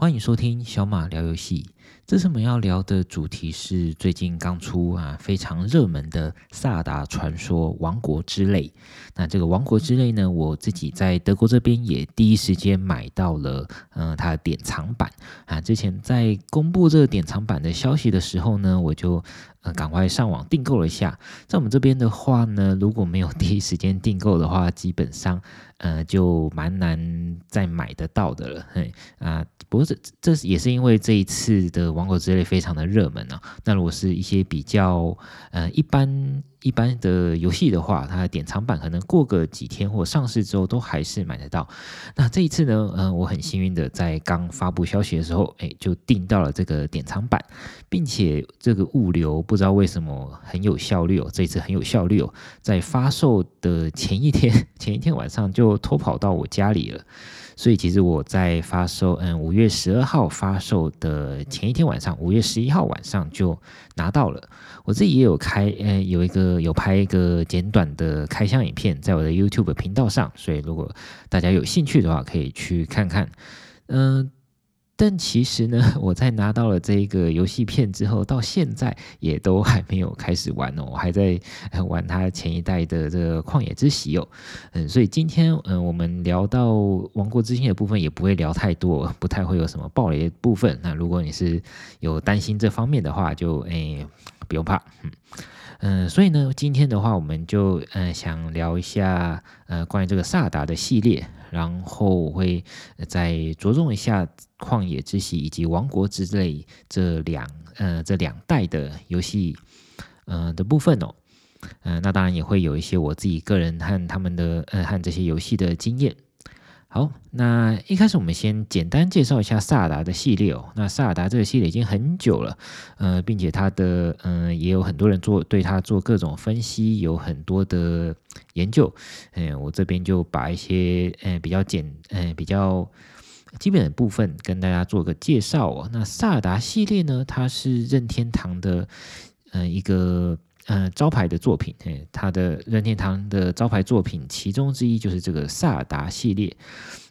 欢迎收听小马聊游戏。这次我们要聊的主题是最近刚出啊非常热门的《萨达传说：王国之泪》。那这个《王国之泪》呢，我自己在德国这边也第一时间买到了，嗯、它的典藏版啊。之前在公布这个典藏版的消息的时候呢，我就呃赶快上网订购了一下。在我们这边的话呢，如果没有第一时间订购的话，基本上呃就蛮难再买得到的了。嘿啊，不过这这也是因为这一次的。王国之泪非常的热门啊，那如果是一些比较呃一般一般的游戏的话，它的典藏版可能过个几天或上市之后都还是买得到。那这一次呢，嗯、我很幸运的在刚发布消息的时候，哎，就订到了这个典藏版，并且这个物流不知道为什么很有效率哦，这一次很有效率哦，在发售的前一天前一天晚上就偷跑到我家里了。所以其实我在发售，嗯，五月十二号发售的前一天晚上，五月十一号晚上就拿到了。我自己也有开，嗯，有一个有拍一个简短的开箱影片，在我的 YouTube 频道上，所以如果大家有兴趣的话，可以去看看，嗯。但其实呢，我在拿到了这个游戏片之后，到现在也都还没有开始玩哦，我还在玩它前一代的这个《旷野之息》哦，嗯，所以今天嗯，我们聊到《王国之心》的部分也不会聊太多，不太会有什么爆雷的部分。那如果你是有担心这方面的话，就诶不用怕，嗯嗯，所以呢，今天的话，我们就嗯想聊一下呃关于这个萨达的系列。然后我会再着重一下《旷野之息》以及《王国之泪》这两呃这两代的游戏呃的部分哦，嗯、呃，那当然也会有一些我自己个人和他们的呃和这些游戏的经验。好，那一开始我们先简单介绍一下萨达的系列哦。那萨达这个系列已经很久了，呃，并且它的嗯、也有很多人做对它做各种分析，有很多的研究。嗯、我这边就把一些嗯、比较简嗯、比较基本的部分跟大家做个介绍哦。那萨达系列呢，它是任天堂的嗯、一个。呃，招牌的作品，嘿，他的任天堂的招牌作品其中之一就是这个萨尔达系列。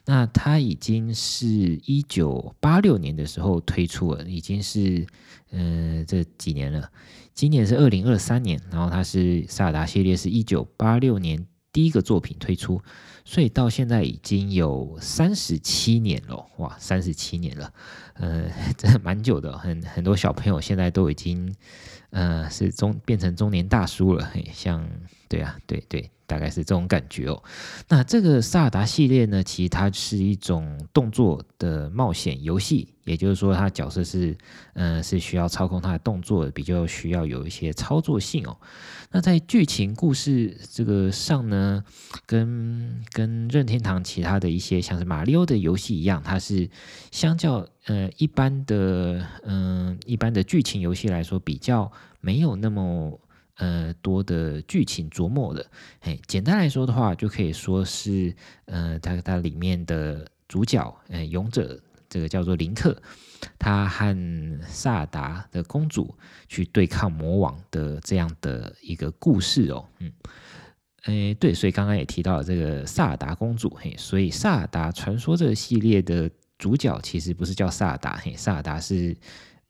那它已经是一九八六年的时候推出了，已经是呃这几年了。今年是二零二三年，然后它是萨尔达系列是一九八六年第一个作品推出，所以到现在已经有三十七年了，哇，三十七年了，呃，真的蛮久的，很很多小朋友现在都已经。嗯，是中变成中年大叔了，嘿，像对啊，对对，大概是这种感觉哦。那这个萨尔达系列呢，其实它是一种动作的冒险游戏，也就是说，它角色是呃是需要操控它的动作，比较需要有一些操作性哦。那在剧情故事这个上呢，跟跟任天堂其他的一些像是马里奥的游戏一样，它是相较呃一般的嗯、一般的剧情游戏来说，比较没有那么呃多的剧情琢磨的。嘿，简单来说的话，就可以说是呃它它里面的主角呃勇者这个叫做林克。他和萨尔达的公主去对抗魔王的这样的一个故事哦，嗯，诶，对，所以刚刚也提到了这个萨尔达公主，嘿，所以萨尔达传说这个系列的主角其实不是叫萨尔达，嘿，萨尔达是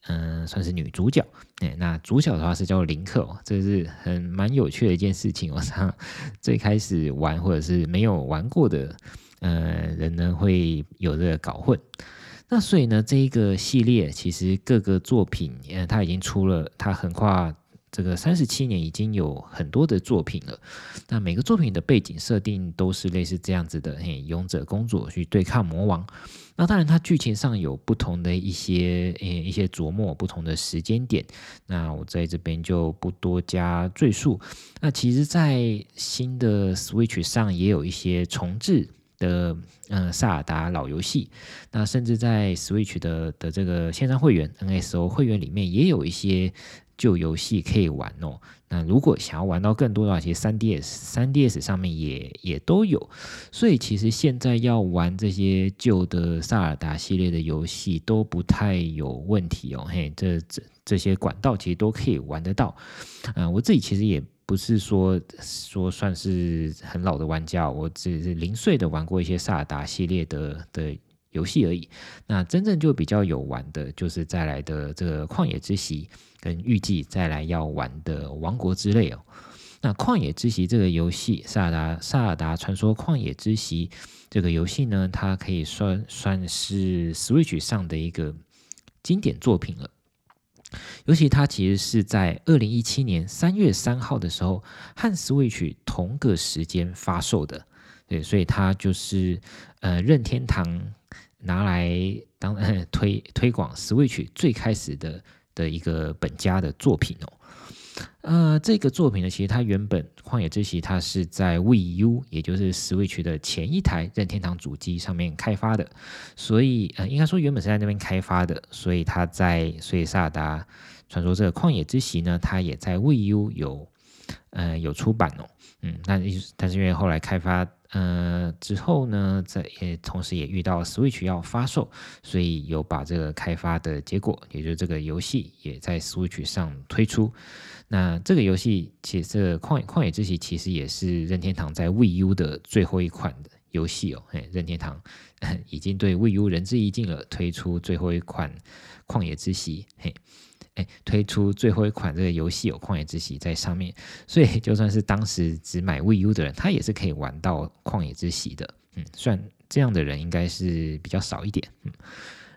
嗯、算是女主角，哎，那主角的话是叫林克，这是很蛮有趣的一件事情。我想最开始玩或者是没有玩过的呃人呢，会有这个搞混。那所以呢，这一个系列其实各个作品，呃，它已经出了，它横跨这个三十七年，已经有很多的作品了。那每个作品的背景设定都是类似这样子的，嘿，勇者公主去对抗魔王。那当然，它剧情上有不同的一些，呃，一些琢磨，不同的时间点。那我在这边就不多加赘述。那其实，在新的 Switch 上也有一些重制。的嗯，萨尔达老游戏，那甚至在 Switch 的的这个线上会员 NSO 会员里面，也有一些旧游戏可以玩哦。那如果想要玩到更多的话，其实 3DS 3DS 上面也也都有。所以其实现在要玩这些旧的萨尔达系列的游戏都不太有问题哦。嘿，这这这些管道其实都可以玩得到。嗯、我自己其实也。不是说说算是很老的玩家，我只是零碎的玩过一些萨尔达系列的的游戏而已。那真正就比较有玩的，就是再来的这个《旷野之息》，跟预计再来要玩的《王国之泪》哦。那《旷野之息》这个游戏，《萨达萨达传说：旷野之息》这个游戏呢，它可以算算是 Switch 上的一个经典作品了。尤其它其实是在二零一七年三月三号的时候和 Switch 同个时间发售的，对，所以它就是呃任天堂拿来当 推推广 Switch 最开始的的一个本家的作品哦。呃，这个作品呢，其实它原本《旷野之息》它是在 Wii U，也就是 Switch 的前一台任天堂主机上面开发的，所以呃，应该说原本是在那边开发的，所以它在所以萨达传说这个《旷野之息》呢，它也在 Wii U 有呃有出版哦，嗯，那但是因为后来开发呃之后呢，在也同时也遇到 Switch 要发售，所以有把这个开发的结果，也就是这个游戏也在 Switch 上推出。那这个游戏其实，这个旷野旷野之息其实也是任天堂在 Wii U 的最后一款的游戏哦。嘿，任天堂 已经对 Wii U 仁至义尽了，推出最后一款旷野之息。嘿，哎，推出最后一款这个游戏有旷野之息在上面，所以 就算是当时只买 Wii U 的人，他也是可以玩到旷野之息的。嗯，算这样的人应该是比较少一点。嗯。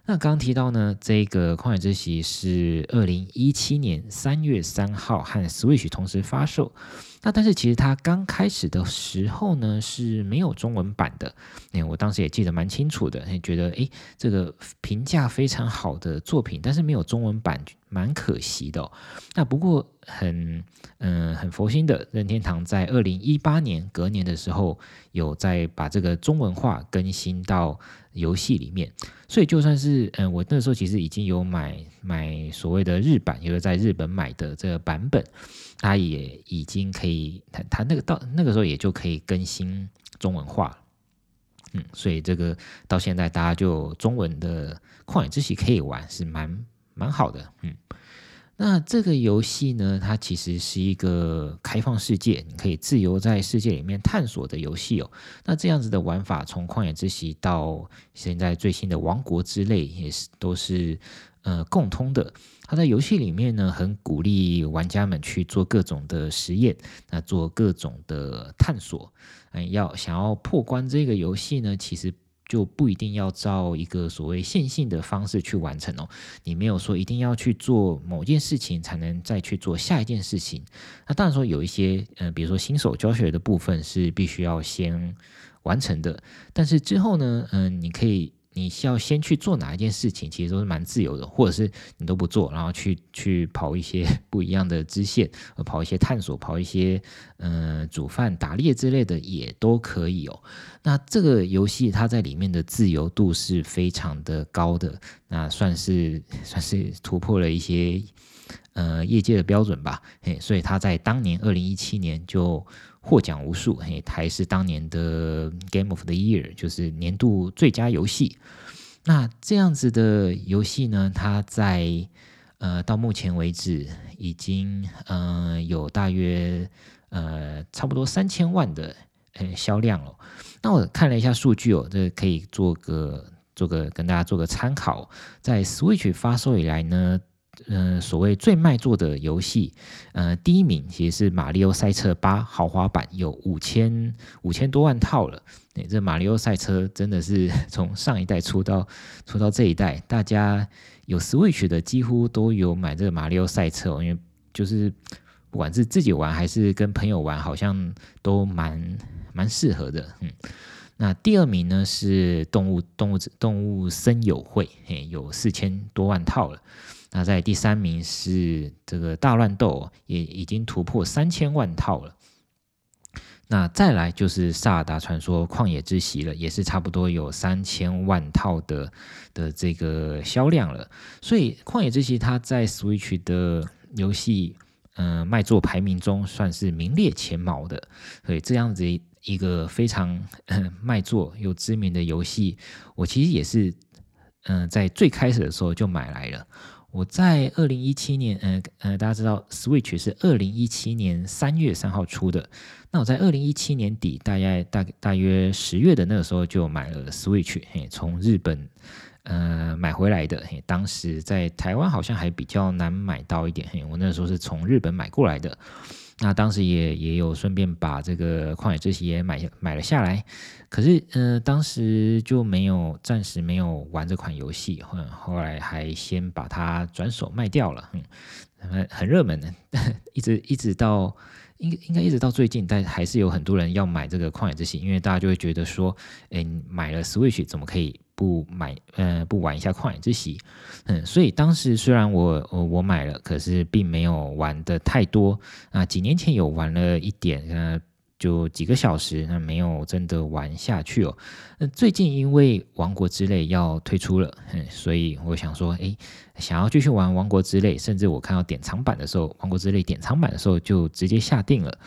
那刚提到呢，这个《旷野之息》是二零一七年三月三号和 Switch 同时发售。那但是其实它刚开始的时候呢是没有中文版的。哎，我当时也记得蛮清楚的，觉得诶这个评价非常好的作品，但是没有中文版，蛮可惜的哦。那不过很嗯、很佛心的，任天堂在二零一八年隔年的时候，有在把这个中文化更新到游戏里面。所以就算是嗯，我那时候其实已经有买买所谓的日版，也就是在日本买的这个版本，它也已经可以，它它那个到那个时候也就可以更新中文化，嗯，所以这个到现在大家就中文的旷野之息可以玩，是蛮蛮好的，嗯。那这个游戏呢，它其实是一个开放世界，你可以自由在世界里面探索的游戏哦。那这样子的玩法，从旷野之息到现在最新的王国之泪，也是都是呃共通的。它在游戏里面呢，很鼓励玩家们去做各种的实验，那做各种的探索。嗯，要想要破关这个游戏呢，其实。就不一定要照一个所谓线性的方式去完成哦。你没有说一定要去做某件事情才能再去做下一件事情。那当然说有一些，嗯、比如说新手教学的部分是必须要先完成的。但是之后呢，嗯、你可以。你需要先去做哪一件事情，其实都是蛮自由的，或者是你都不做，然后去去跑一些 不一样的支线，跑一些探索，跑一些、呃、煮饭、打猎之类的也都可以哦。那这个游戏它在里面的自由度是非常的高的，那算是算是突破了一些呃业界的标准吧。嘿，所以它在当年二零一七年就。获奖无数，嘿，还是当年的 Game of the Year，就是年度最佳游戏。那这样子的游戏呢，它在呃到目前为止已经呃有大约呃差不多三千万的呃销量了。那我看了一下数据哦，这可以做个做个跟大家做个参考，在 Switch 发售以来呢。嗯、所谓最卖座的游戏，呃，第一名其实是《马里奥赛车八》豪华版，有五千五千多万套了。哎，这《马里奥赛车》真的是 从上一代出到出到这一代，大家有 Switch 的几乎都有买这个《马里奥赛车》，因为就是不管是自己玩还是跟朋友玩，好像都蛮蛮适合的。嗯，那第二名呢是动物动物动物森友会，嘿，有四千多万套了。那在第三名是这个大乱斗，也已经突破三千万套了。那再来就是萨达传说旷野之息了，也是差不多有三千万套的的这个销量了。所以旷野之息它在 Switch 的游戏嗯、卖座排名中算是名列前茅的。所以这样子一个非常、卖座又知名的游戏，我其实也是嗯、在最开始的时候就买来了。我在二零一七年，呃呃，大家知道 Switch 是二零一七年三月三号出的，那我在二零一七年底，大概大大约十月的那个时候就买了 Switch，嘿，从日本呃买回来的，嘿，当时在台湾好像还比较难买到一点，嘿，我那时候是从日本买过来的。那当时也也有顺便把这个旷野之息也买买了下来，可是呃当时就没有暂时没有玩这款游戏，后后来还先把它转手卖掉了，嗯，很很热门的，一直一直到应应该一直到最近，但还是有很多人要买这个旷野之息，因为大家就会觉得说，哎，买了 Switch 怎么可以？不买，呃，不玩一下旷野之息，嗯，所以当时虽然我我我买了，可是并没有玩的太多啊。几年前有玩了一点，呃，就几个小时，那没有真的玩下去哦。那最近因为《王国之泪》要推出了，所以我想说，哎，想要继续玩《王国之泪》，甚至我看到典藏版的时候，《王国之泪》典藏版的时候就直接下定了。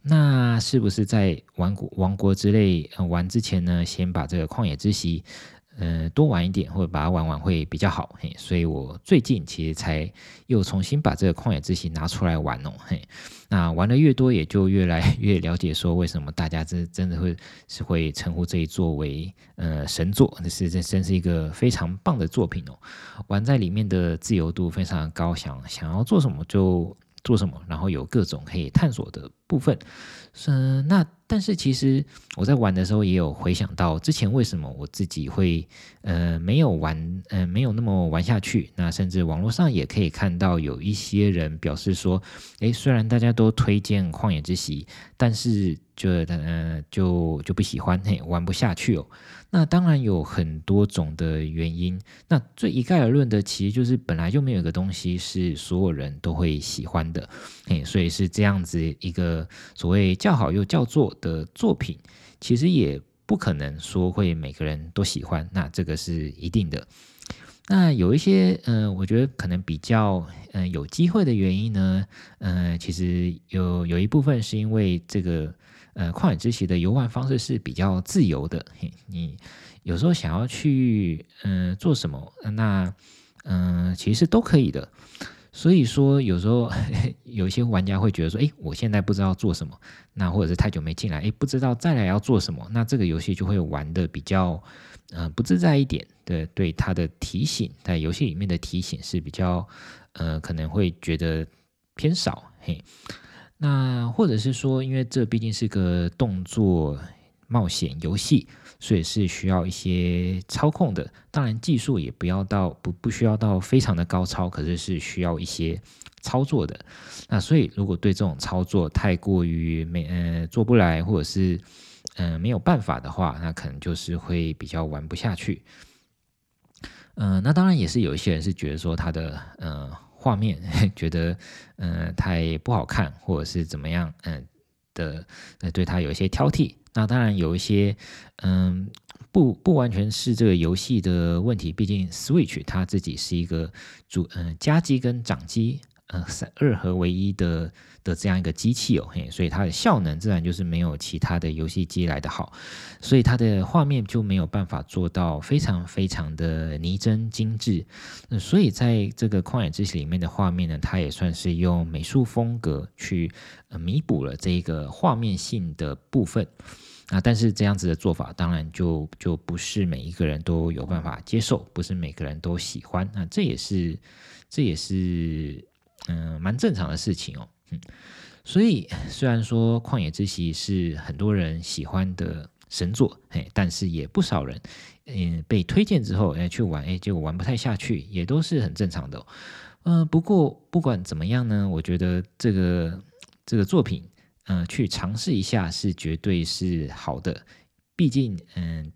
那是不是在玩《王国之泪》玩之前呢，先把这个旷野之息？嗯、多玩一点或者把它玩完会比较好，嘿，所以我最近其实才又重新把这个旷野之息拿出来玩哦，嘿，那玩的越多，也就越来越了解说为什么大家真真的会是会称呼这一作为呃神作，那是这真是一个非常棒的作品哦，玩在里面的自由度非常高，想想要做什么就做什么，然后有各种可以探索的部分，嗯、那。但是其实我在玩的时候也有回想到之前为什么我自己会呃没有玩呃没有那么玩下去。那甚至网络上也可以看到有一些人表示说，诶，虽然大家都推荐旷野之息，但是就呃就就不喜欢，嘿，玩不下去哦。那当然有很多种的原因。那最一概而论的，其实就是本来就没有一个东西是所有人都会喜欢的，嘿，所以是这样子一个所谓叫好又叫座的作品，其实也不可能说会每个人都喜欢，那这个是一定的。那有一些，嗯、我觉得可能比较，嗯、有机会的原因呢，嗯、其实有有一部分是因为这个，呃，旷野之息的游玩方式是比较自由的，嘿，你有时候想要去，嗯、做什么，那，嗯、其实都可以的。所以说，有时候 有一些玩家会觉得说：“诶，我现在不知道做什么，那或者是太久没进来，诶，不知道再来要做什么，那这个游戏就会玩的比较，呃，不自在一点。对，对，它的提醒在游戏里面的提醒是比较，呃，可能会觉得偏少。嘿，那或者是说，因为这毕竟是个动作冒险游戏。”所以是需要一些操控的，当然技术也不要到不不需要到非常的高超，可是是需要一些操作的。那所以如果对这种操作太过于没呃做不来，或者是嗯、没有办法的话，那可能就是会比较玩不下去。嗯、那当然也是有一些人是觉得说他的呃画面 觉得嗯、呃、太不好看，或者是怎么样嗯、的呃对他有一些挑剔。那当然有一些，嗯，不不完全是这个游戏的问题，毕竟 Switch 它自己是一个主，嗯，家机跟掌机，呃，三二合为一的的这样一个机器哦，嘿，所以它的效能自然就是没有其他的游戏机来的好，所以它的画面就没有办法做到非常非常的拟真精致，嗯，所以在这个旷野之息里面的画面呢，它也算是用美术风格去弥补了这一个画面性的部分。啊，但是这样子的做法，当然就就不是每一个人都有办法接受，不是每个人都喜欢。那这也是，这也是，嗯、蛮正常的事情哦。嗯，所以虽然说《旷野之息》是很多人喜欢的神作，嘿，但是也不少人，嗯，被推荐之后，哎，去玩，哎，结果玩不太下去，也都是很正常的、嗯、不过不管怎么样呢，我觉得这个这个作品。嗯、去尝试一下是绝对是好的，毕竟嗯，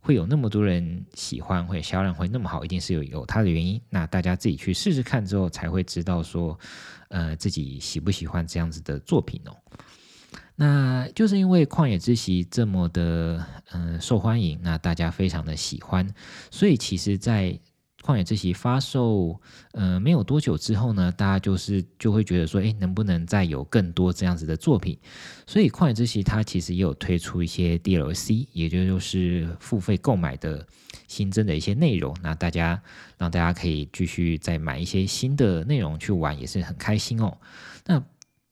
会有那么多人喜欢，会销量会那么好，一定是有有它的原因。那大家自己去试试看之后，才会知道说，呃，自己喜不喜欢这样子的作品哦。那就是因为旷野之息这么的嗯、受欢迎，那大家非常的喜欢，所以其实，在旷野之息发售，呃，没有多久之后呢，大家就是就会觉得说，哎，能不能再有更多这样子的作品？所以旷野之息它其实也有推出一些 DLC，也就是付费购买的新增的一些内容。那大家让大家可以继续再买一些新的内容去玩，也是很开心哦。那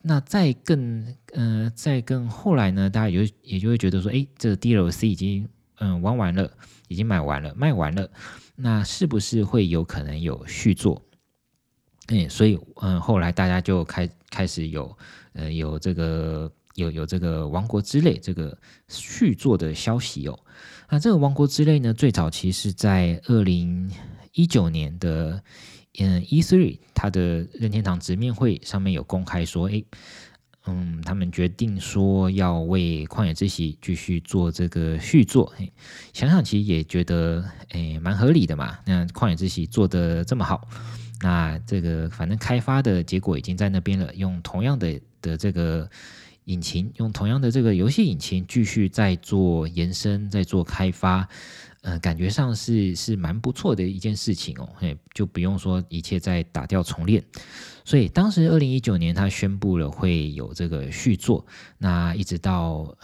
那再更，呃，再更后来呢，大家也就也就会觉得说，哎，这个 DLC 已经嗯玩完了，已经买完了，卖完了。那是不是会有可能有续作？哎，所以嗯，后来大家就开开始有呃有这个有有这个《王国之泪》这个续作的消息哦。那这个《王国之泪》呢，最早其实在二零一九年的嗯 E3 它的任天堂直面会上面有公开说，哎。嗯，他们决定说要为《旷野之息》继续做这个续作。嘿，想想其实也觉得，诶，蛮合理的嘛。那《旷野之息》做得这么好，那这个反正开发的结果已经在那边了，用同样的的这个引擎，用同样的这个游戏引擎继续再做延伸，再做开发。嗯，感觉上是是蛮不错的一件事情哦，嘿，就不用说一切再打掉重练。所以当时二零一九年他宣布了会有这个续作，那一直到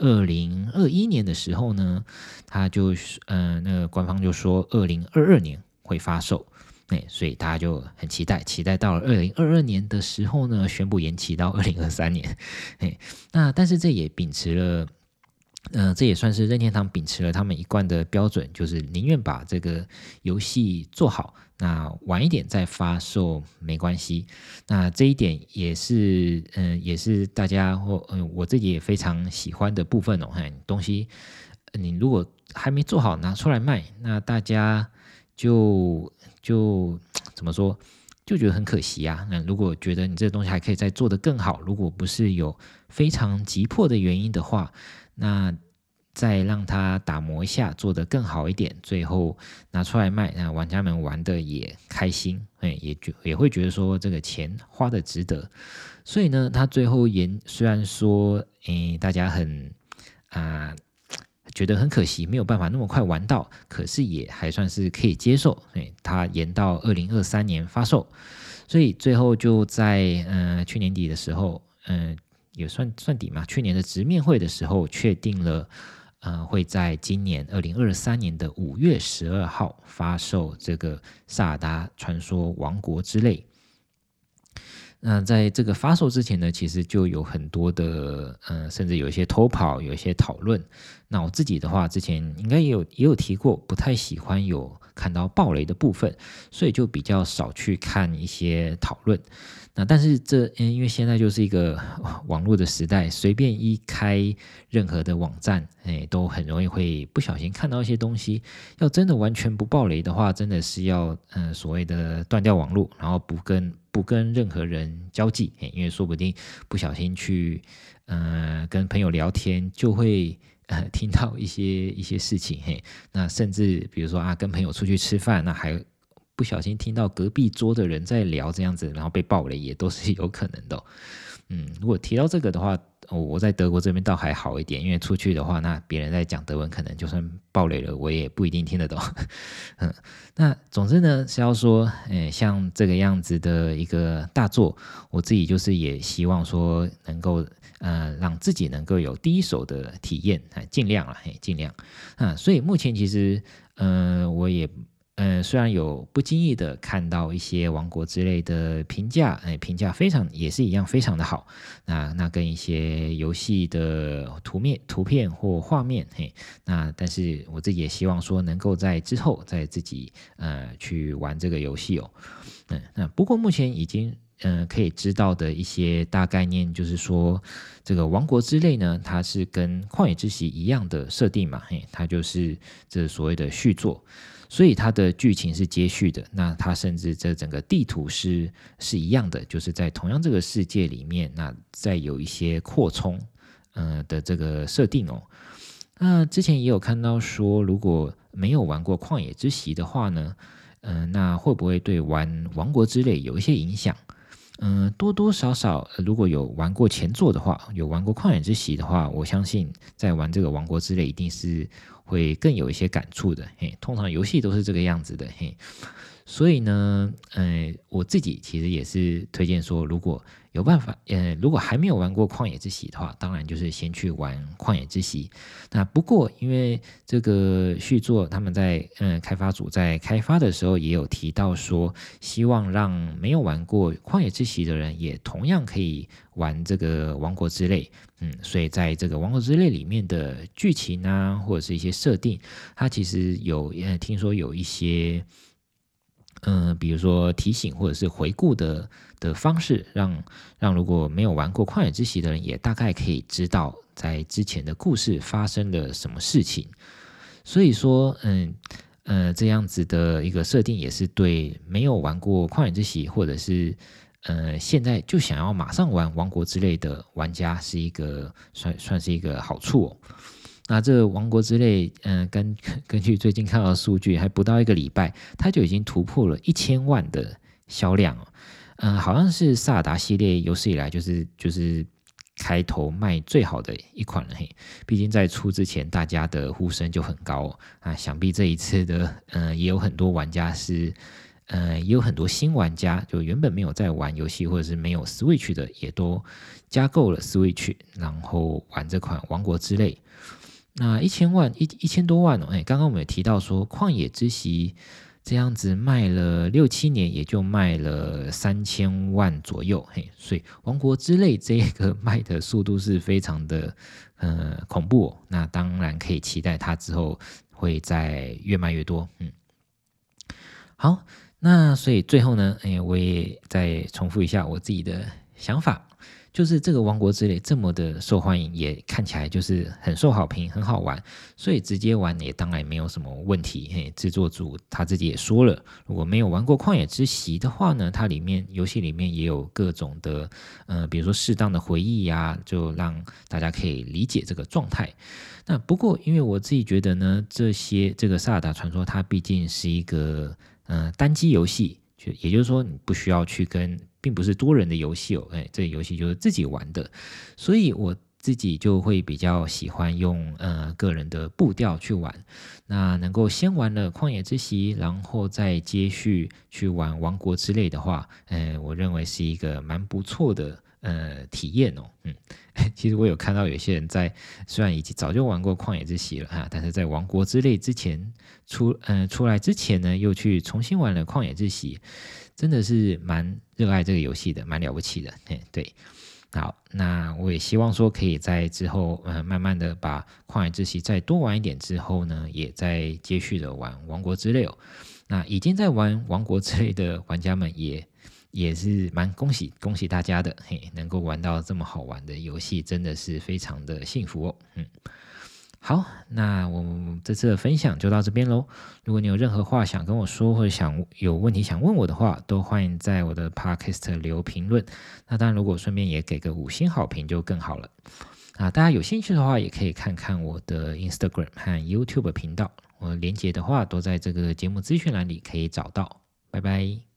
二零二一年的时候呢，他就嗯，那个官方就说二零二二年会发售，哎，所以大家就很期待，期待到了二零二二年的时候呢，宣布延期到二零二三年，哎，那但是这也秉持了。嗯、这也算是任天堂秉持了他们一贯的标准，就是宁愿把这个游戏做好，那晚一点再发售没关系。那这一点也是，嗯、也是大家或嗯、我自己也非常喜欢的部分哦。嘿，东西你如果还没做好拿出来卖，那大家就就 怎么说，就觉得很可惜啊。那如果觉得你这个东西还可以再做得更好，如果不是有非常急迫的原因的话，那再让它打磨一下，做得更好一点，最后拿出来卖，那玩家们玩的也开心，哎，也觉也会觉得说这个钱花的值得。所以呢，他最后延虽然说，哎，大家很啊、觉得很可惜，没有办法那么快玩到，可是也还算是可以接受。哎，它延到二零二三年发售，所以最后就在嗯、去年底的时候，嗯、也算算底嘛。去年的直面会的时候，确定了，呃，会在今年二零二三年的五月十二号发售这个《萨达传说：王国之泪》。那在这个发售之前呢，其实就有很多的，呃，甚至有一些偷跑，有一些讨论。那我自己的话，之前应该也有也有提过，不太喜欢有看到暴雷的部分，所以就比较少去看一些讨论。那但是这，因为现在就是一个网络的时代，随便一开任何的网站，哎，都很容易会不小心看到一些东西。要真的完全不爆雷的话，真的是要，嗯，所谓的断掉网络，然后不跟不跟任何人交际，哎，因为说不定不小心去，嗯，跟朋友聊天，就会呃听到一些一些事情，嘿，那甚至比如说啊，跟朋友出去吃饭，那还。不小心听到隔壁桌的人在聊这样子，然后被爆雷也都是有可能的。嗯，如果提到这个的话，我在德国这边倒还好一点，因为出去的话，那别人在讲德文，可能就算爆雷了，我也不一定听得懂。嗯，那总之呢是要说，诶，像这个样子的一个大作，我自己就是也希望说能够，呃，让自己能够有第一手的体验，尽量啊，嘿，尽量啊。所以目前其实，嗯、我也。嗯，虽然有不经意的看到一些王国之类的评价，哎，评价非常也是一样非常的好。那那跟一些游戏的图面、图片或画面，嘿，那但是我自己也希望说能够在之后再自己呃去玩这个游戏哦。嗯，那不过目前已经嗯、可以知道的一些大概念就是说，这个王国之泪呢，它是跟旷野之息一样的设定嘛，嘿，它就是这所谓的续作。所以它的剧情是接续的，那它甚至这整个地图是是一样的，就是在同样这个世界里面，那再有一些扩充，呃的这个设定哦。那之前也有看到说，如果没有玩过旷野之息的话呢，嗯、那会不会对玩王国之泪有一些影响？嗯，多多少少，如果有玩过前作的话，有玩过旷野之息的话，我相信在玩这个王国之泪，一定是会更有一些感触的。嘿，通常游戏都是这个样子的。嘿。所以呢，呃，我自己其实也是推荐说，如果有办法，呃，如果还没有玩过《旷野之息》的话，当然就是先去玩《旷野之息》。那不过，因为这个续作，他们在嗯，开发组在开发的时候也有提到说，希望让没有玩过《旷野之息》的人也同样可以玩这个《王国之泪》。嗯，所以在这个《王国之泪》里面的剧情啊，或者是一些设定，它其实有，呃，听说有一些。嗯、比如说提醒或者是回顾的的方式，让让如果没有玩过《旷野之息》的人，也大概可以知道在之前的故事发生了什么事情。所以说，嗯呃，这样子的一个设定，也是对没有玩过《旷野之息》或者是呃现在就想要马上玩《王国之类》的玩家，是一个算算是一个好处哦。那这王国之泪，嗯、根 根据最近看到的数据，还不到一个礼拜，它就已经突破了一千万的销量哦。嗯、好像是萨尔达系列有史以来就是就是开头卖最好的一款了嘿。毕竟在出之前，大家的呼声就很高啊。想必这一次的，嗯、也有很多玩家是，嗯、也有很多新玩家，就原本没有在玩游戏或者是没有 Switch 的，也都加购了 Switch，然后玩这款王国之泪。那一千万一一千多万哦，哎，刚刚我们也提到说，《旷野之息》这样子卖了六七年，也就卖了三千万左右，嘿，所以《王国之泪》这个 卖的速度是非常的呃恐怖哦。那当然可以期待它之后会再越卖越多，嗯。好，那所以最后呢，哎，我也再重复一下我自己的想法。就是这个王国之泪这么的受欢迎，也看起来就是很受好评，很好玩，所以直接玩也当然没有什么问题。嘿，制作组他自己也说了，如果没有玩过旷野之息的话呢，它里面游戏里面也有各种的，呃，比如说适当的回忆呀，就让大家可以理解这个状态。那不过因为我自己觉得呢，这些这个萨尔达传说它毕竟是一个呃单机游戏，就也就是说你不需要去跟。并不是多人的游戏哦，哎，这个游戏就是自己玩的，所以我自己就会比较喜欢用呃个人的步调去玩。那能够先玩了旷野之息，然后再接续去玩王国之泪的话，呃，我认为是一个蛮不错的呃体验哦。嗯，其实我有看到有些人在虽然已经早就玩过旷野之息了哈，但是在王国之泪之前出呃出来之前呢，又去重新玩了旷野之息。真的是蛮热爱这个游戏的，蛮了不起的。嘿，对，好，那我也希望说可以在之后，呃，慢慢的把旷野之息再多玩一点之后呢，也再接续的玩王国之泪。那已经在玩王国之泪的玩家们也也是蛮恭喜恭喜大家的，嘿，能够玩到这么好玩的游戏，真的是非常的幸福哦，嗯。好，那我们这次的分享就到这边喽。如果你有任何话想跟我说，或者想有问题想问我的话，都欢迎在我的 Podcast 留评论。那当然，如果顺便也给个五星好评就更好了。啊，大家有兴趣的话，也可以看看我的 Instagram 和 YouTube 频道。我连接的话都在这个节目资讯栏里可以找到。拜拜。